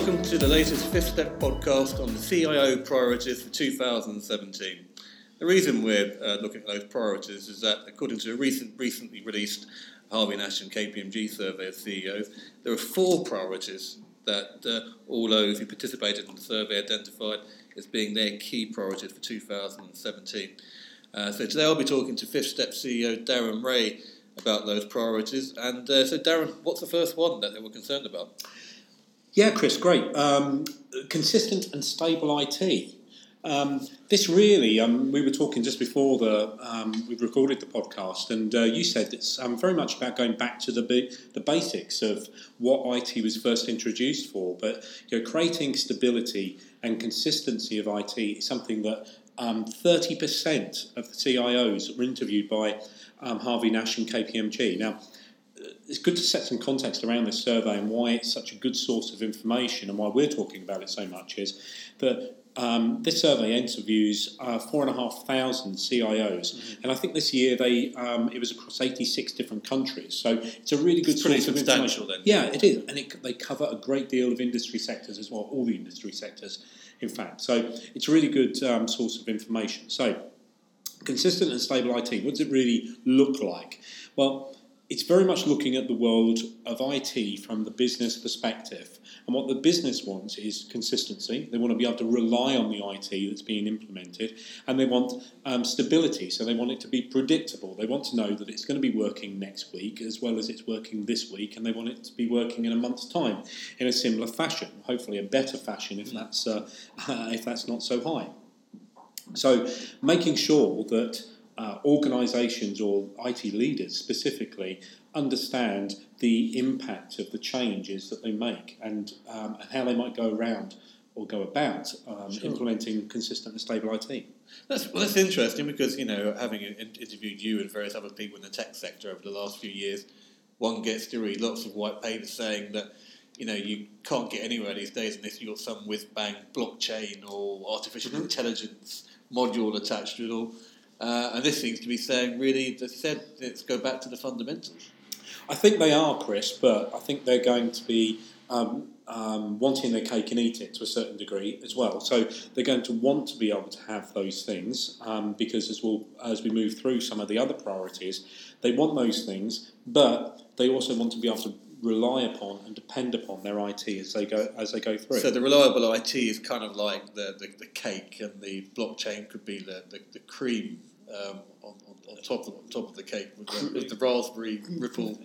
welcome to the latest Fifth Step podcast on the CIO priorities for 2017. The reason we're uh, looking at those priorities is that, according to a recent, recently released Harvey Nash and KPMG survey of CEOs, there are four priorities that uh, all those who participated in the survey identified as being their key priorities for 2017. Uh, so today I'll be talking to Fifth Step CEO Darren Ray about those priorities. And uh, so, Darren, what's the first one that they were concerned about? Yeah, Chris, great. Um, consistent and stable IT. Um, this really, um, we were talking just before the um, we recorded the podcast, and uh, you said it's um, very much about going back to the the basics of what IT was first introduced for. But you know, creating stability and consistency of IT is something that um, thirty percent of the CIOs were interviewed by um, Harvey Nash and KPMG. Now it's good to set some context around this survey and why it's such a good source of information and why we're talking about it so much is that um, this survey interviews uh, four and a half thousand CIOs, mm-hmm. and I think this year they um, it was across eighty six different countries. So it's a really good it's source of information. Then. Yeah, it is, and it, they cover a great deal of industry sectors as well, all the industry sectors, in fact. So it's a really good um, source of information. So consistent and stable IT. What does it really look like? Well it's very much looking at the world of IT from the business perspective. And what the business wants is consistency. They want to be able to rely on the IT that's being implemented, and they want um, stability. So they want it to be predictable. They want to know that it's going to be working next week as well as it's working this week, and they want it to be working in a month's time in a similar fashion, hopefully a better fashion if that's uh, if that's not so high. So making sure that uh, organisations or IT leaders specifically understand the impact of the changes that they make and, um, and how they might go around or go about um, sure. implementing consistent and stable IT. That's well, that's interesting because you know having interviewed you and various other people in the tech sector over the last few years, one gets to read lots of white papers saying that you know you can't get anywhere these days unless you've got some whiz bang blockchain or artificial mm-hmm. intelligence module attached to it all. Uh, and this seems to be saying, really, you said, let's go back to the fundamentals. I think they are, Chris, but I think they're going to be um, um, wanting their cake and eat it to a certain degree as well. So they're going to want to be able to have those things um, because as, we'll, as we move through some of the other priorities, they want those things, but they also want to be able to rely upon and depend upon their IT as they go as they go through. So the reliable IT is kind of like the, the, the cake, and the blockchain could be the, the, the cream um, on, on, on, top of, on top of the cake with the, with the raspberry ripple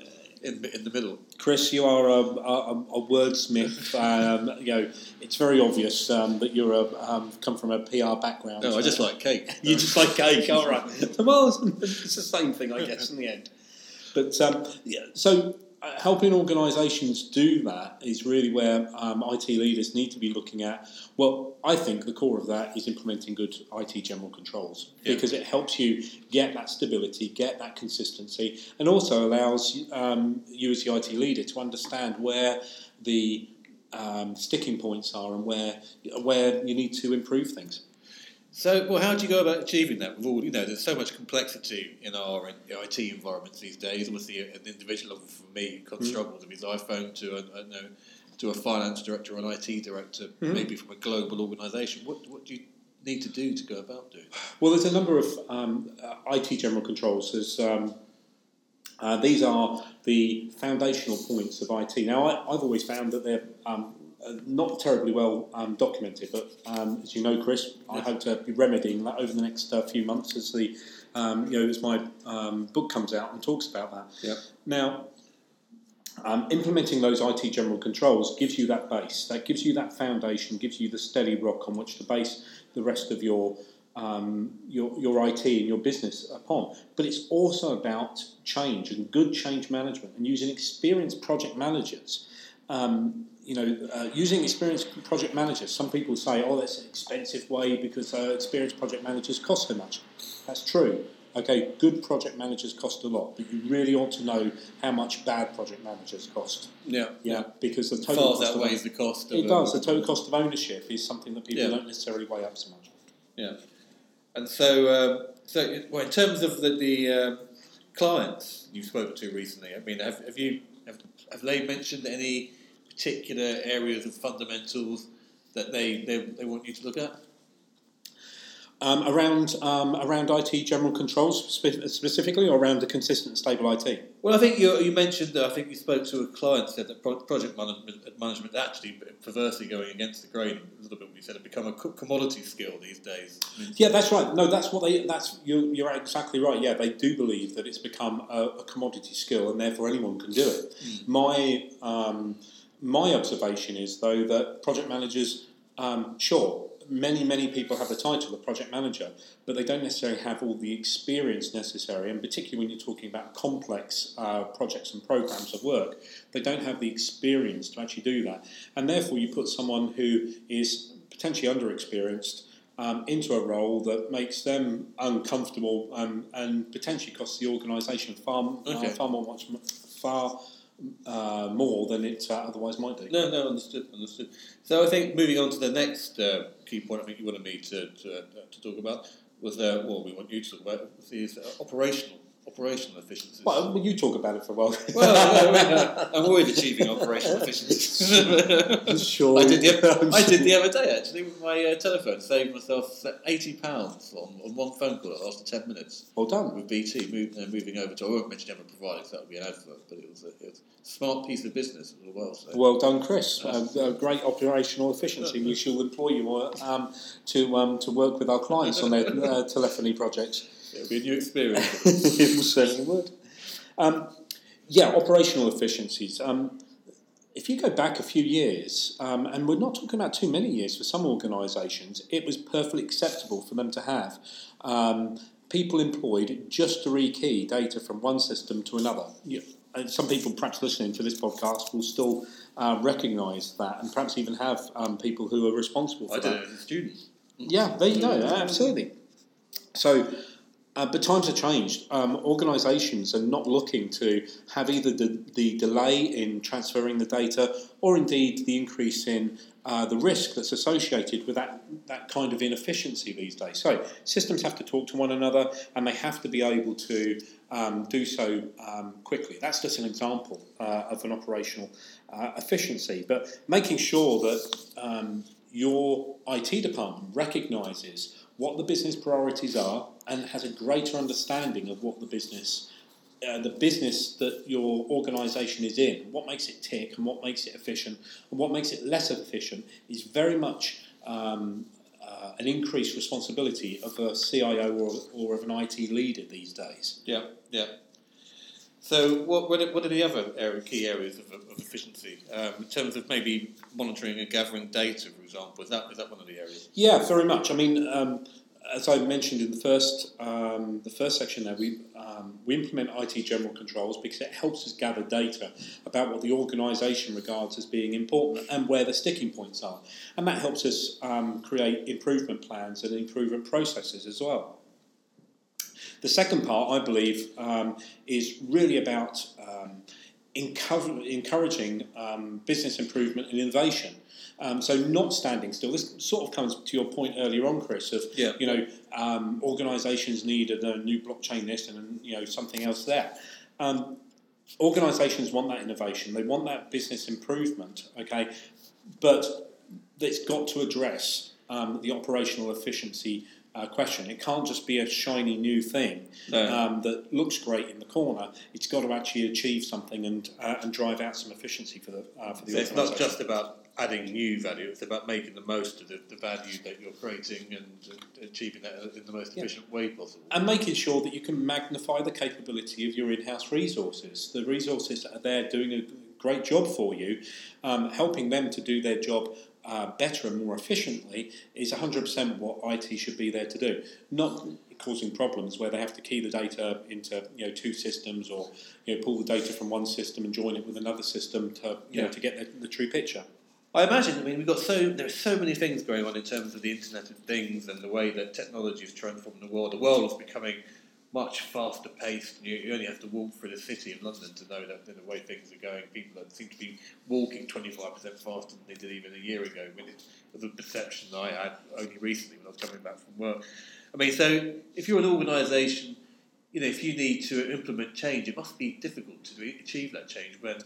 in, in the middle. Chris, you are a, a, a wordsmith. Um, you know, it's very obvious um, that you're a, um, come from a PR background. No, I just like cake. you just like cake, all right. well, it's the same thing, I guess, in the end. But um, yeah, so helping organisations do that is really where um, IT leaders need to be looking at. Well, I think the core of that is implementing good IT general controls yeah. because it helps you get that stability, get that consistency, and also allows um, you as the IT leader to understand where the um, sticking points are and where where you need to improve things. So, well, how do you go about achieving that? With all you know, there's so much complexity in our IT environments these days. Obviously, an individual level for me can mm. struggle with his iPhone to a, know, to a finance director or an IT director, mm. maybe from a global organisation. What what do you need to do to go about doing? Well, there's a number of um, uh, IT general controls. There's um, uh, these are the foundational points of IT. Now, I, have always found that they're um, uh, not terribly well um, documented, but um, as you know, Chris, I hope to be remedying that over the next uh, few months as the um, you know as my um, book comes out and talks about that. Yep. Now, um, implementing those IT general controls gives you that base, that gives you that foundation, gives you the steady rock on which to base the rest of your um, your, your IT and your business upon. But it's also about change and good change management and using experienced project managers um, you know, uh, using experienced project managers. Some people say, "Oh, that's an expensive way because uh, experienced project managers cost so much." That's true. Okay, good project managers cost a lot, but you really ought to know how much bad project managers cost. Yeah, yeah, because the total Far outweighs the cost. it does. The total cost of ownership is something that people yeah. don't necessarily weigh up so much. Yeah, and so, uh, so well, in terms of the, the uh, clients you've spoken to recently, I mean, have, have you have, have they mentioned any particular areas of fundamentals that they, they, they want you to look at? Um, around um, around IT general controls spe- specifically, or around the consistent and stable IT. Well, I think you, you mentioned that I think you spoke to a client said that pro- project management management actually perversely going against the grain a little bit. When you said it become a commodity skill these days. I mean, yeah, that's right. No, that's what they. That's you're, you're exactly right. Yeah, they do believe that it's become a, a commodity skill, and therefore anyone can do it. Mm. My um, my observation is though that project managers, um, sure many, many people have the title of project manager, but they don't necessarily have all the experience necessary, and particularly when you're talking about complex uh, projects and programs of work, they don't have the experience to actually do that. And therefore, you put someone who is potentially underexperienced um, into a role that makes them uncomfortable um, and potentially costs the organisation far, uh, okay. uh, far more much far uh, more than it uh, otherwise might do. No, no, understood, understood. So I think moving on to the next uh, key point, I think you wanted me to to, uh, to talk about was uh, well, we want you to talk about is uh, operational operational efficiencies. Well, you talk about it for a while. well, I'm always achieving operational efficiencies. sure. I did, the, I did the other day actually with my uh, telephone. Saved myself eighty pounds on, on one phone call that lasted ten minutes. Well done. With BT move, uh, moving over to I won't mention other providers. That would be an advert, but it was a, it was a smart piece of business as well. So. Well done, Chris. Uh, great operational efficiency. we shall employ you um, to um, to work with our clients on their uh, telephony projects. It would be a new experience. it certainly would. Um, yeah, operational efficiencies. Um, if you go back a few years, um, and we're not talking about too many years for some organisations, it was perfectly acceptable for them to have um, people employed just to rekey data from one system to another. You, some people, perhaps listening to this podcast, will still uh, recognise that, and perhaps even have um, people who are responsible for I that. I did it as a student. Yeah, there you go. Absolutely. So uh, but times have changed. Um, organisations are not looking to have either the, the delay in transferring the data or indeed the increase in uh, the risk that's associated with that, that kind of inefficiency these days. So systems have to talk to one another and they have to be able to um, do so um, quickly. That's just an example uh, of an operational uh, efficiency. But making sure that um, your IT department recognises what the business priorities are and has a greater understanding of what the business uh, the business that your organisation is in, what makes it tick and what makes it efficient and what makes it less efficient is very much um, uh, an increased responsibility of a CIO or, or of an IT leader these days. Yeah, yeah. So, what, what, are, what are the other area, key areas of, of efficiency um, in terms of maybe monitoring and gathering data, for example? Is that is that one of the areas? Yeah, very much. I mean, um, as I mentioned in the first um, the first section there, we um, we implement IT general controls because it helps us gather data about what the organisation regards as being important and where the sticking points are, and that helps us um, create improvement plans and improvement processes as well. The second part, I believe, um, is really about um, encouraging um, business improvement and innovation. Um, so not standing still. This sort of comes to your point earlier on, Chris. Of yeah. you know, um, organisations need a, new blockchain this and you know something else there. Um, organisations want that innovation. They want that business improvement. Okay, but it's got to address um, the operational efficiency uh, question. It can't just be a shiny new thing no. um, that looks great in the corner. It's got to actually achieve something and uh, and drive out some efficiency for the uh, for the. So it's not just about adding new value. It's about making the most of the, the value that you're creating and, and achieving that in the most efficient yeah. way possible. And making sure that you can magnify the capability of your in-house resources. The resources that are there doing a great job for you, um, helping them to do their job uh, better and more efficiently is 100% what IT should be there to do. Not causing problems where they have to key the data into you know two systems or you know pull the data from one system and join it with another system to you yeah. know to get the, the, true picture. I imagine. I mean, we've got so there are so many things going on in terms of the Internet of Things and the way that technology is transforming the world. The world is becoming much faster paced. You, you, only have to walk through the city of London to know that the way things are going. People seem to be walking 25% faster than they did even a year ago. I mean, it was a perception I had only recently when I was coming back from work. I mean, so if you're an organisation, you know, if you need to implement change, it must be difficult to achieve that change when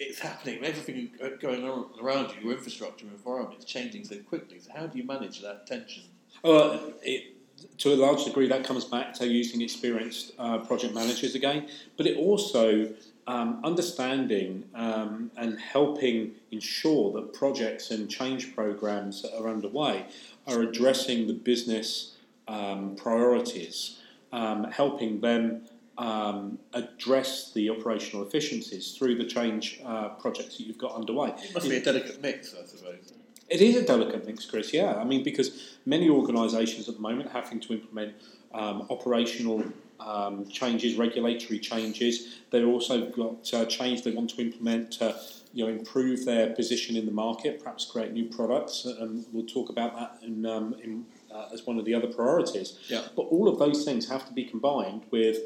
it's happening. Everything going on around you, your infrastructure environment is changing so quickly. So how do you manage that tension? Uh, it, to a large degree, that comes back to using experienced uh, project managers again, but it also um, understanding um, and helping ensure that projects and change programs that are underway are addressing the business um, priorities, um, helping them um, address the operational efficiencies through the change uh, projects that you've got underway. It must be a delicate mix, I suppose. It is a delicate mix, Chris. Yeah, I mean because many organisations at the moment having to implement um, operational um, changes, regulatory changes. They've also got uh, change they want to implement to you know improve their position in the market, perhaps create new products, and we'll talk about that in, um, in uh, as one of the other priorities. Yeah. But all of those things have to be combined with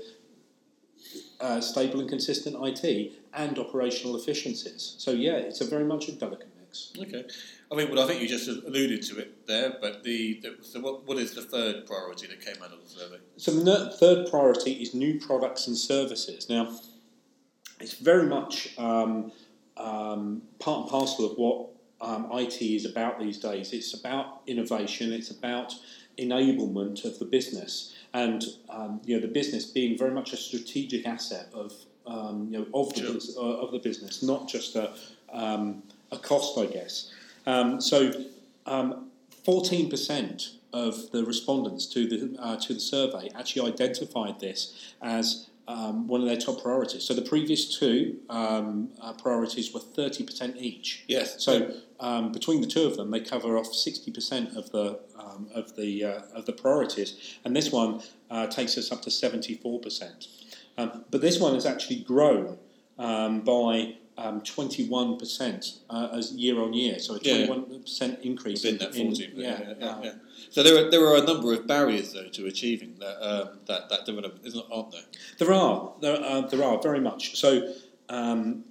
uh, stable and consistent IT and operational efficiencies. So yeah, it's a very much a delicate Okay. I mean, well, I think you just alluded to it there, but the, the so what, what is the third priority that came out of the survey? So the third priority is new products and services. Now, it's very much um, um, part and parcel of what um, IT is about these days. It's about innovation. It's about enablement of the business, and um, you know the business being very much a strategic asset of um, you know of the Sure. uh, of the business, not just a um, a cost, I guess. Um, so, fourteen percent of the respondents to the uh, to the survey actually identified this as um, one of their top priorities. So the previous two um, uh, priorities were thirty percent each. Yes. So um, between the two of them, they cover off sixty percent of the um, of the uh, of the priorities, and this one uh, takes us up to seventy four percent. Um, but this one has actually grown um, by um, twenty one percent uh, as year on year, so a Yeah. twenty one percent increase Within in, that in- 14. yeah, yeah, yeah, yeah. So there are, there are a number of barriers, though, to achieving that, um, that, that development, isn't, aren't there? There are, there, uh, there are very much. So, um,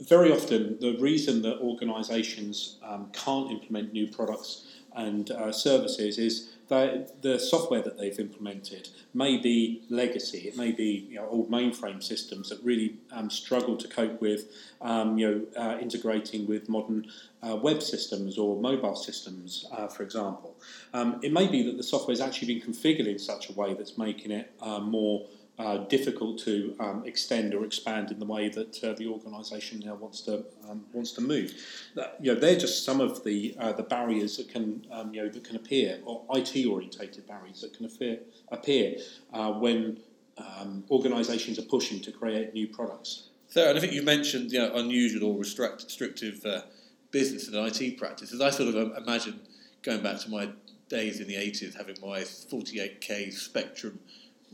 very often, the reason that organisations um, can't implement new products and uh, services is that the software that they've implemented may be legacy. It may be you know, old mainframe systems that really um, struggle to cope with um, you know uh, integrating with modern uh, web systems or mobile systems, uh, for example. Um, it may be that the software has actually been configured in such a way that's making it uh, more uh, difficult to um, extend or expand in the way that uh, the organisation now wants to um, wants to move. That, you know, they're just some of the uh, the barriers that can um, you know that can appear, or IT orientated barriers that can appear appear uh, when um, organisations are pushing to create new products. So, and I think you mentioned you know, unusual or restrict, restrictive uh, business and IT practices. I sort of um, imagine going back to my days in the 80s, having my 48k Spectrum,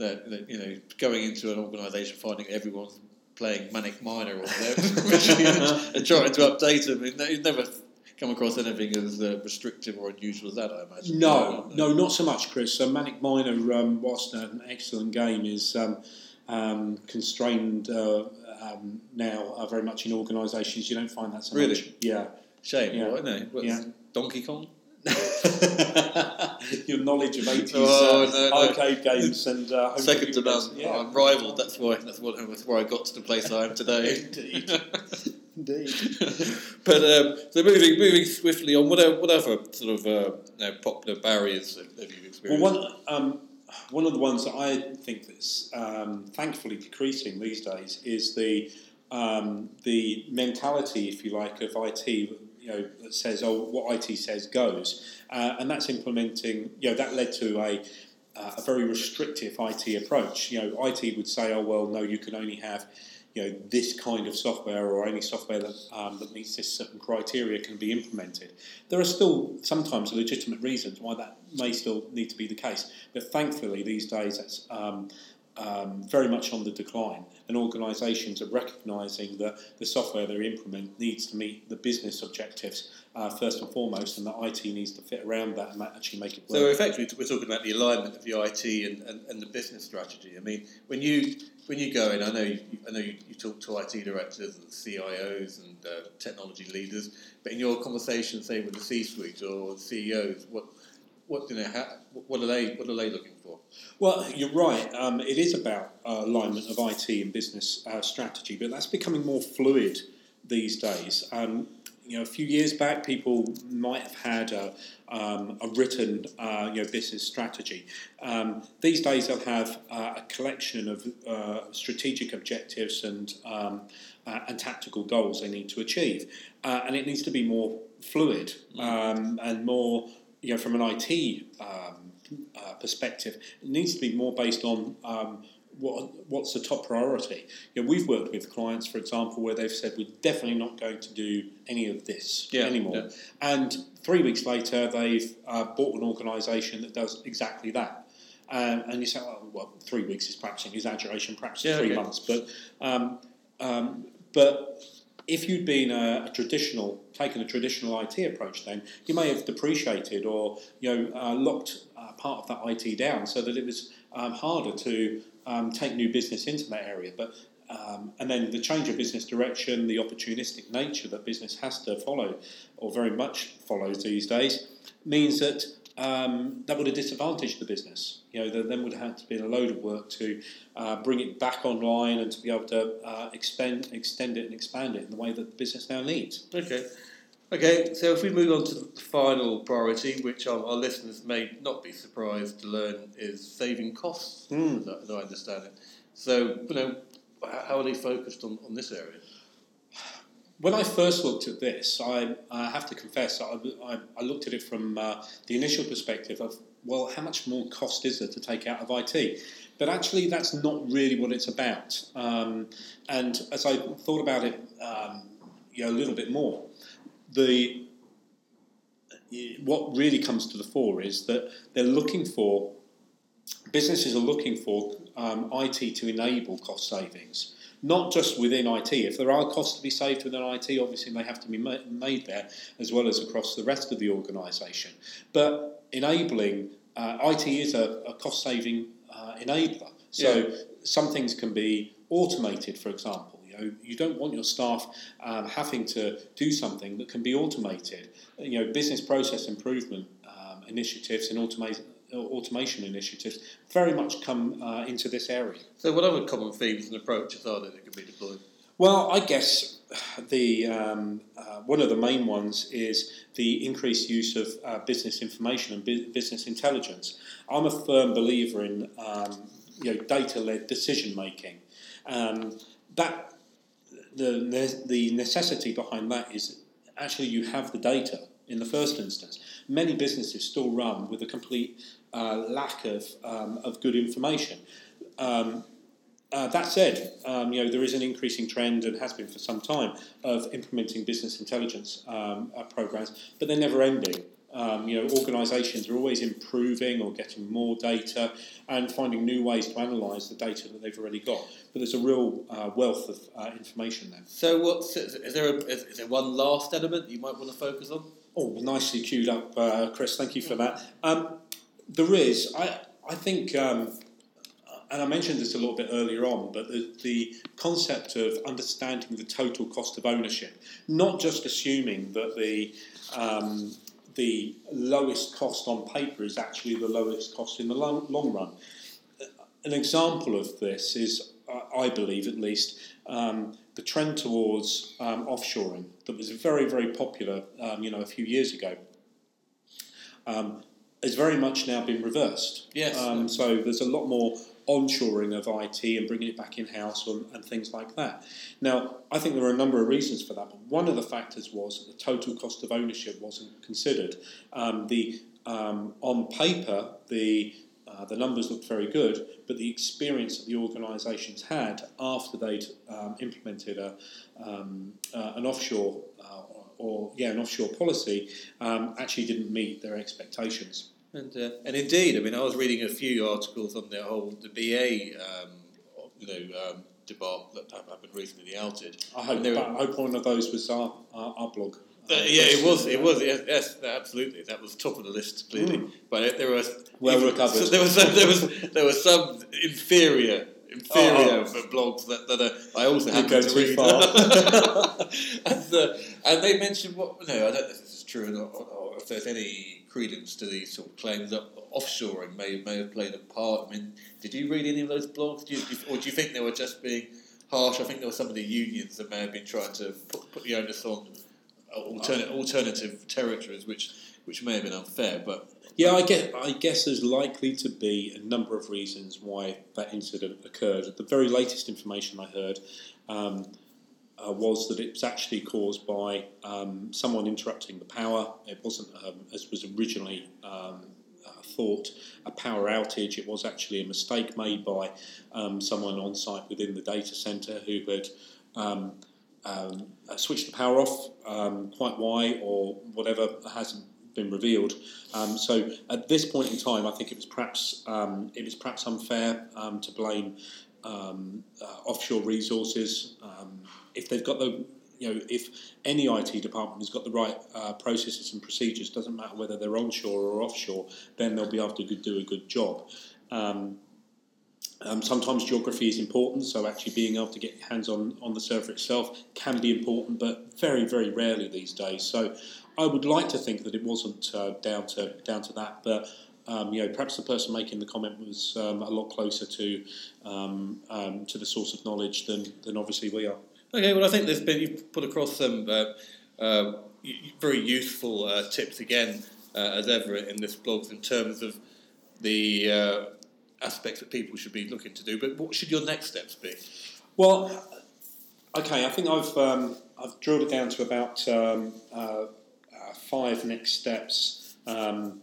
that, that you know, going into an organisation, finding everyone's playing Manic Miner or machine and, trying to update them. You've never come across anything as uh, restrictive or unusual as that, I imagine. No, no, not so much, Chris. So Manic Miner, um, whilst an excellent game, is um, um, constrained uh, um, now uh, very much in organisations. You don't find that so Really? much. Yeah. Shame, Yeah. what, no? What's Yeah. Donkey Kong? Your knowledge of 80s Oh, uh, no, no. arcade games and uh, Second to none. Yeah. I'm rivaled. That's why. That's what. That's where I got to the place I am today. Indeed. Indeed. but um, so moving moving swiftly on, what o- what other sort of uh, you know, popular barriers have, you Well, experienced? one um, one of the ones that I think that's um, thankfully decreasing these days is the um, the mentality, if you like, of IT. You know, that says, "Oh, what IT says goes," uh, and that's implementing. You know, that led to a uh, a very restrictive IT approach. You know, IT would say, "Oh, well, no, you can only have." You know this kind of software, or any software that um, that meets this certain criteria, can be implemented. There are still sometimes legitimate reasons why that may still need to be the case, but thankfully these days that's um, um, very much on the decline, and organisations are recognising that the software they implement needs to meet the business objectives uh, first and foremost, and that IT needs to fit around that and actually make it work. So effectively, we're talking about the alignment of the IT and, and, and the business strategy. I mean, when you when you go in, I know you, I know you, you talk to IT directors and CIOs and uh, technology leaders, but in your conversation, say with the C-suite or CEOs, what what you know, how, what are they what are they looking for? Well, you're right. Um, it is about uh, alignment of IT and business uh, strategy, but that's becoming more fluid these days. Um, you know, a few years back, people might have had a, um, a written uh, you know, business strategy. Um, these days, they'll have uh, a collection of uh, strategic objectives and um, uh, and tactical goals they need to achieve, uh, and it needs to be more fluid um, and more you know from an IT um, uh, perspective. It needs to be more based on um, what, what's the top priority? You know, we've worked with clients, for example, where they've said we're definitely not going to do any of this Yeah, anymore, yeah. and three weeks later they've uh, bought an organisation that does exactly that. Um, and you say, oh, well, three weeks is perhaps an exaggeration, perhaps Yeah, three okay. months, but um, um, but if you'd been a, a traditional, taken a traditional IT approach, then you may have depreciated or you know uh, locked uh, part of that IT down so that it was um, harder to um, take new business into that area. But um, and then the change of business direction, the opportunistic nature that business has to follow, or very much follows these days, means that um, that would have disadvantaged the business. You know, there then would have had to be a load of work to uh, bring it back online and to be able to uh, expand, extend it and expand it in the way that the business now needs. Okay. Okay, so if we move on to the final priority, which our, our listeners may not be surprised to learn is saving costs, Mm. as, I, as I understand it. So, you know, how are they focused on, on this area? When I first looked at this, I, I have to confess, I, I, I looked at it from uh, the initial perspective of, well, how much more cost is there to take out of IT? But actually, that's not really what it's about. Um, and as I thought about it um, you know, a little bit more, the what really comes to the fore is that they're looking for businesses are looking for um, IT to enable cost savings, not just within IT. If there are costs to be saved within IT, obviously they have to be ma- made there as well as across the rest of the organisation. But enabling uh, IT is a, a cost saving uh, enabler. So Yeah. some things can be automated, for example. You know, you don't want your staff um, having to do something that can be automated. You know, business process improvement um, initiatives and automation automation initiatives very much come uh, into this area. So, what other common themes and approaches are there that can be deployed? Well, I guess the um, uh, one of the main ones is the increased use of uh, business information and bu- business intelligence. I'm a firm believer in um, you know data-led decision making. Um, that the the necessity behind that is actually you have the data in the first instance. Many businesses still run with a complete uh, lack of um, of good information. Um, uh, that said, um, you know there is an increasing trend and has been for some time of implementing business intelligence um, uh, programs, but they're never ending. Um, you know, organisations are always improving or getting more data and finding new ways to analyse the data that they've already got. But there's a real uh, wealth of uh, information there. So, what's, is, there a, is, there one last element you might want to focus on? Oh, nicely cued up, uh, Chris. Thank you for that. There is, I, I think, um, and I mentioned this a little bit earlier on, but the, the concept of understanding the total cost of ownership, not just assuming that the um, the lowest cost on paper is actually the lowest cost in the long, long run. An example of this is, I believe at least, um, the trend towards um, offshoring that was very, very popular, um, you know, a few years ago, um, has very much now been reversed. Yes. Um, so there's a lot more onshoring of IT and bringing it back in house and, and things like that. Now, I think there are a number of reasons for that, but one of the factors was that the total cost of ownership wasn't considered. Um, the um, on paper, the uh, the numbers looked very good, but the experience that the organisations had after they'd um, implemented a, um, uh, an offshore uh, or yeah an offshore policy um, actually didn't meet their expectations. And, uh, and indeed, I mean, I was reading a few articles on the whole the BA, um, you know, um, debacle that happened recently, Outed. I hope, were- I hope one of those was our, our, our blog. Uh, yeah, it was. It was. Yes, yes, absolutely. That was top of the list, clearly. But it, there was. Well even- recovered. so there was some, there was there was some inferior inferior Oh. blogs that, that uh, I also You happened go to too read. far. and, uh, and they mentioned what? No, I don't know if this is true or, not, or, or if there's any credence to these sort of claims that offshoring may may have played a part. I mean, did you read any of those blogs? Do you- or do you think they were just being harsh. I think there were some of the unions that may have been trying to put, put the onus on alternate, alternative territories, which which may have been unfair. But yeah, I guess, I guess there's likely to be a number of reasons why that incident occurred. The very latest information I heard um, uh, was that it was actually caused by um, someone interrupting the power. It wasn't, um, as was originally um, uh, thought, a power outage. It was actually a mistake made by um, someone on site within the data centre who had. Um, um, uh, switched the power off, quite why or whatever hasn't been revealed. Um, so at this point in time, I think it was perhaps um, it was perhaps unfair um, to blame um, uh, offshore resources if they've got the you know, if any IT department has got the right uh, processes and procedures, doesn't matter whether they're onshore or offshore, then they'll be able to do a good job. Um, um, sometimes geography is important, so actually being able to get hands on, on the server itself can be important, but very, very rarely these days. So I would like to think that it wasn't uh, down to down to that, but um, you know, perhaps the person making the comment was um, a lot closer to um, um, to the source of knowledge than, than obviously we are. Okay, well, I think there's been you've put across some uh, uh, very useful uh, tips again uh, as ever in this blog in terms of the uh, aspects that people should be looking to do. But what should your next steps be? Well, okay, I think I've um, I've drilled it down to about um, uh, five next steps. Um,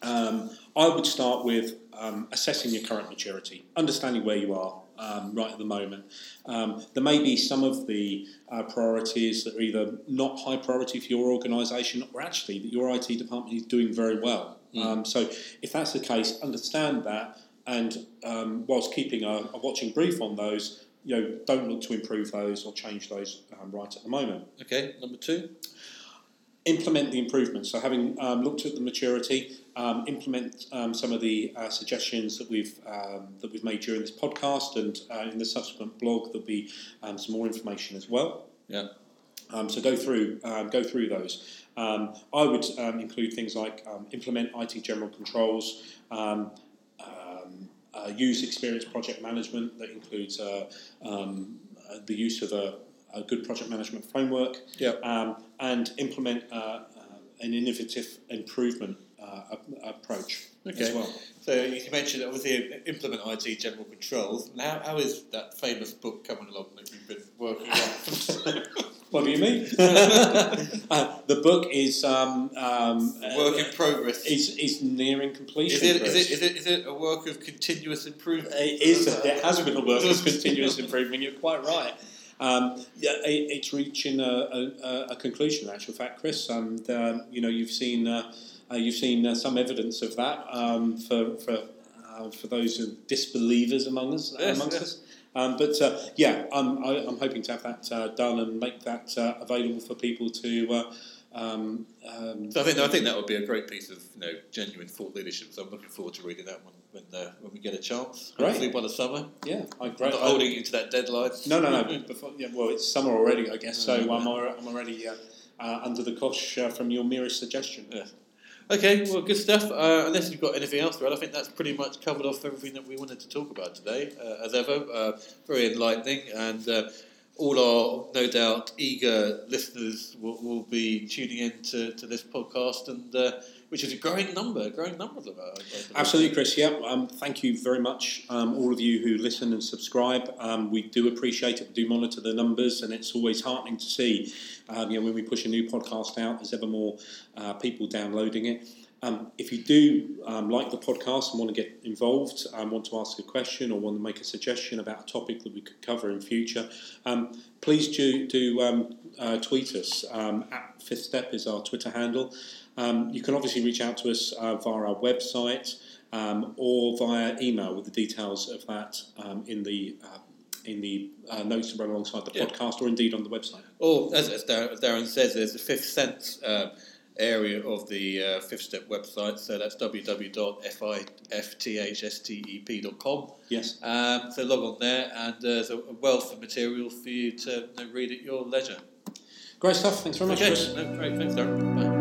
um, I would start with um, assessing your current maturity, understanding where you are um, right at the moment. Um, there may be some of the uh, priorities that are either not high priority for your organisation or actually that your IT department is doing very well. Mm. Um, so, if that's the case, understand that and um, whilst keeping a, a, watching brief on those, you know, don't look to improve those or change those um, right at the moment. Okay, number two implement the improvements. So, having um, looked at the maturity, um, implement um, some of the uh, suggestions that we've um, that we've made during this podcast, and uh, in the subsequent blog there'll be um, some more information as well. Yeah. Um, so go through go through those. I would include things like implement IT general controls. Uh, use experience project management that includes uh, the use of a a good project management framework, yep. um, and implement uh, uh, an innovative improvement uh, approach okay. as well. So you mentioned obviously implement IT general controls. Now, how is that famous book coming along that you've been working on? what do you mean? uh, the book is um, um, work in progress. Is is nearing completion. Is it, is it, is, it, is it a work of continuous improvement? It is. It has been a work of continuous improvement. You're quite right. Um, yeah, it, it's reaching a, a, a, conclusion. In actual fact, Chris, and um, you know you've seen uh, uh, you've seen uh, some evidence of that um, for for uh, for those disbelievers among us yes, amongst yes. us. Um, but uh, yeah, I'm, I, am hoping to have that uh, done and make that available for people to um, um, so I think I think that would be a great piece of you know genuine thought leadership. So I'm looking forward to reading that one when uh, when we get a chance. Great. Hopefully by the summer. Yeah, I. I'm not holding you to that deadline. No, no, no. Before, yeah, well, it's summer already, I guess. So I'm, I'm already uh, uh, under the cosh uh, from your merest suggestion. Yeah. Okay, well, good stuff. Uh, unless you've got anything else, Brad, I think that's pretty much covered off everything that we wanted to talk about today. Uh, as ever, uh, very enlightening and all our, no doubt, eager listeners will, will be tuning in to, to this podcast, and uh, which is a growing number, a growing number of them. Absolutely, Chris. Yeah, um, thank you very much, um, all of you who listen and subscribe. Um, we do appreciate it. We do monitor the numbers, and it's always heartening to see, um, you know, when we push a new podcast out, there's ever more uh, people downloading it. Um, if you do um, like the podcast and want to get involved, um, want to ask a question or want to make a suggestion about a topic that we could cover in future, um, please do, do um, uh, tweet us. Um, at Fifth Step is our Twitter handle. You can obviously reach out to us uh, via our website or via email with the details of that in the uh, in the uh, notes to run alongside the yeah. podcast or indeed on the website. Or, as, as Darren says, there's a fifth sense uh, area of the uh, Fifth Step website. So that's www.fifthstep.com. Yes. Um, so log on there, and there's a wealth of material for you to read at your leisure. Great stuff. Thanks very much. Okay. No, great. Thanks, Darren. Bye.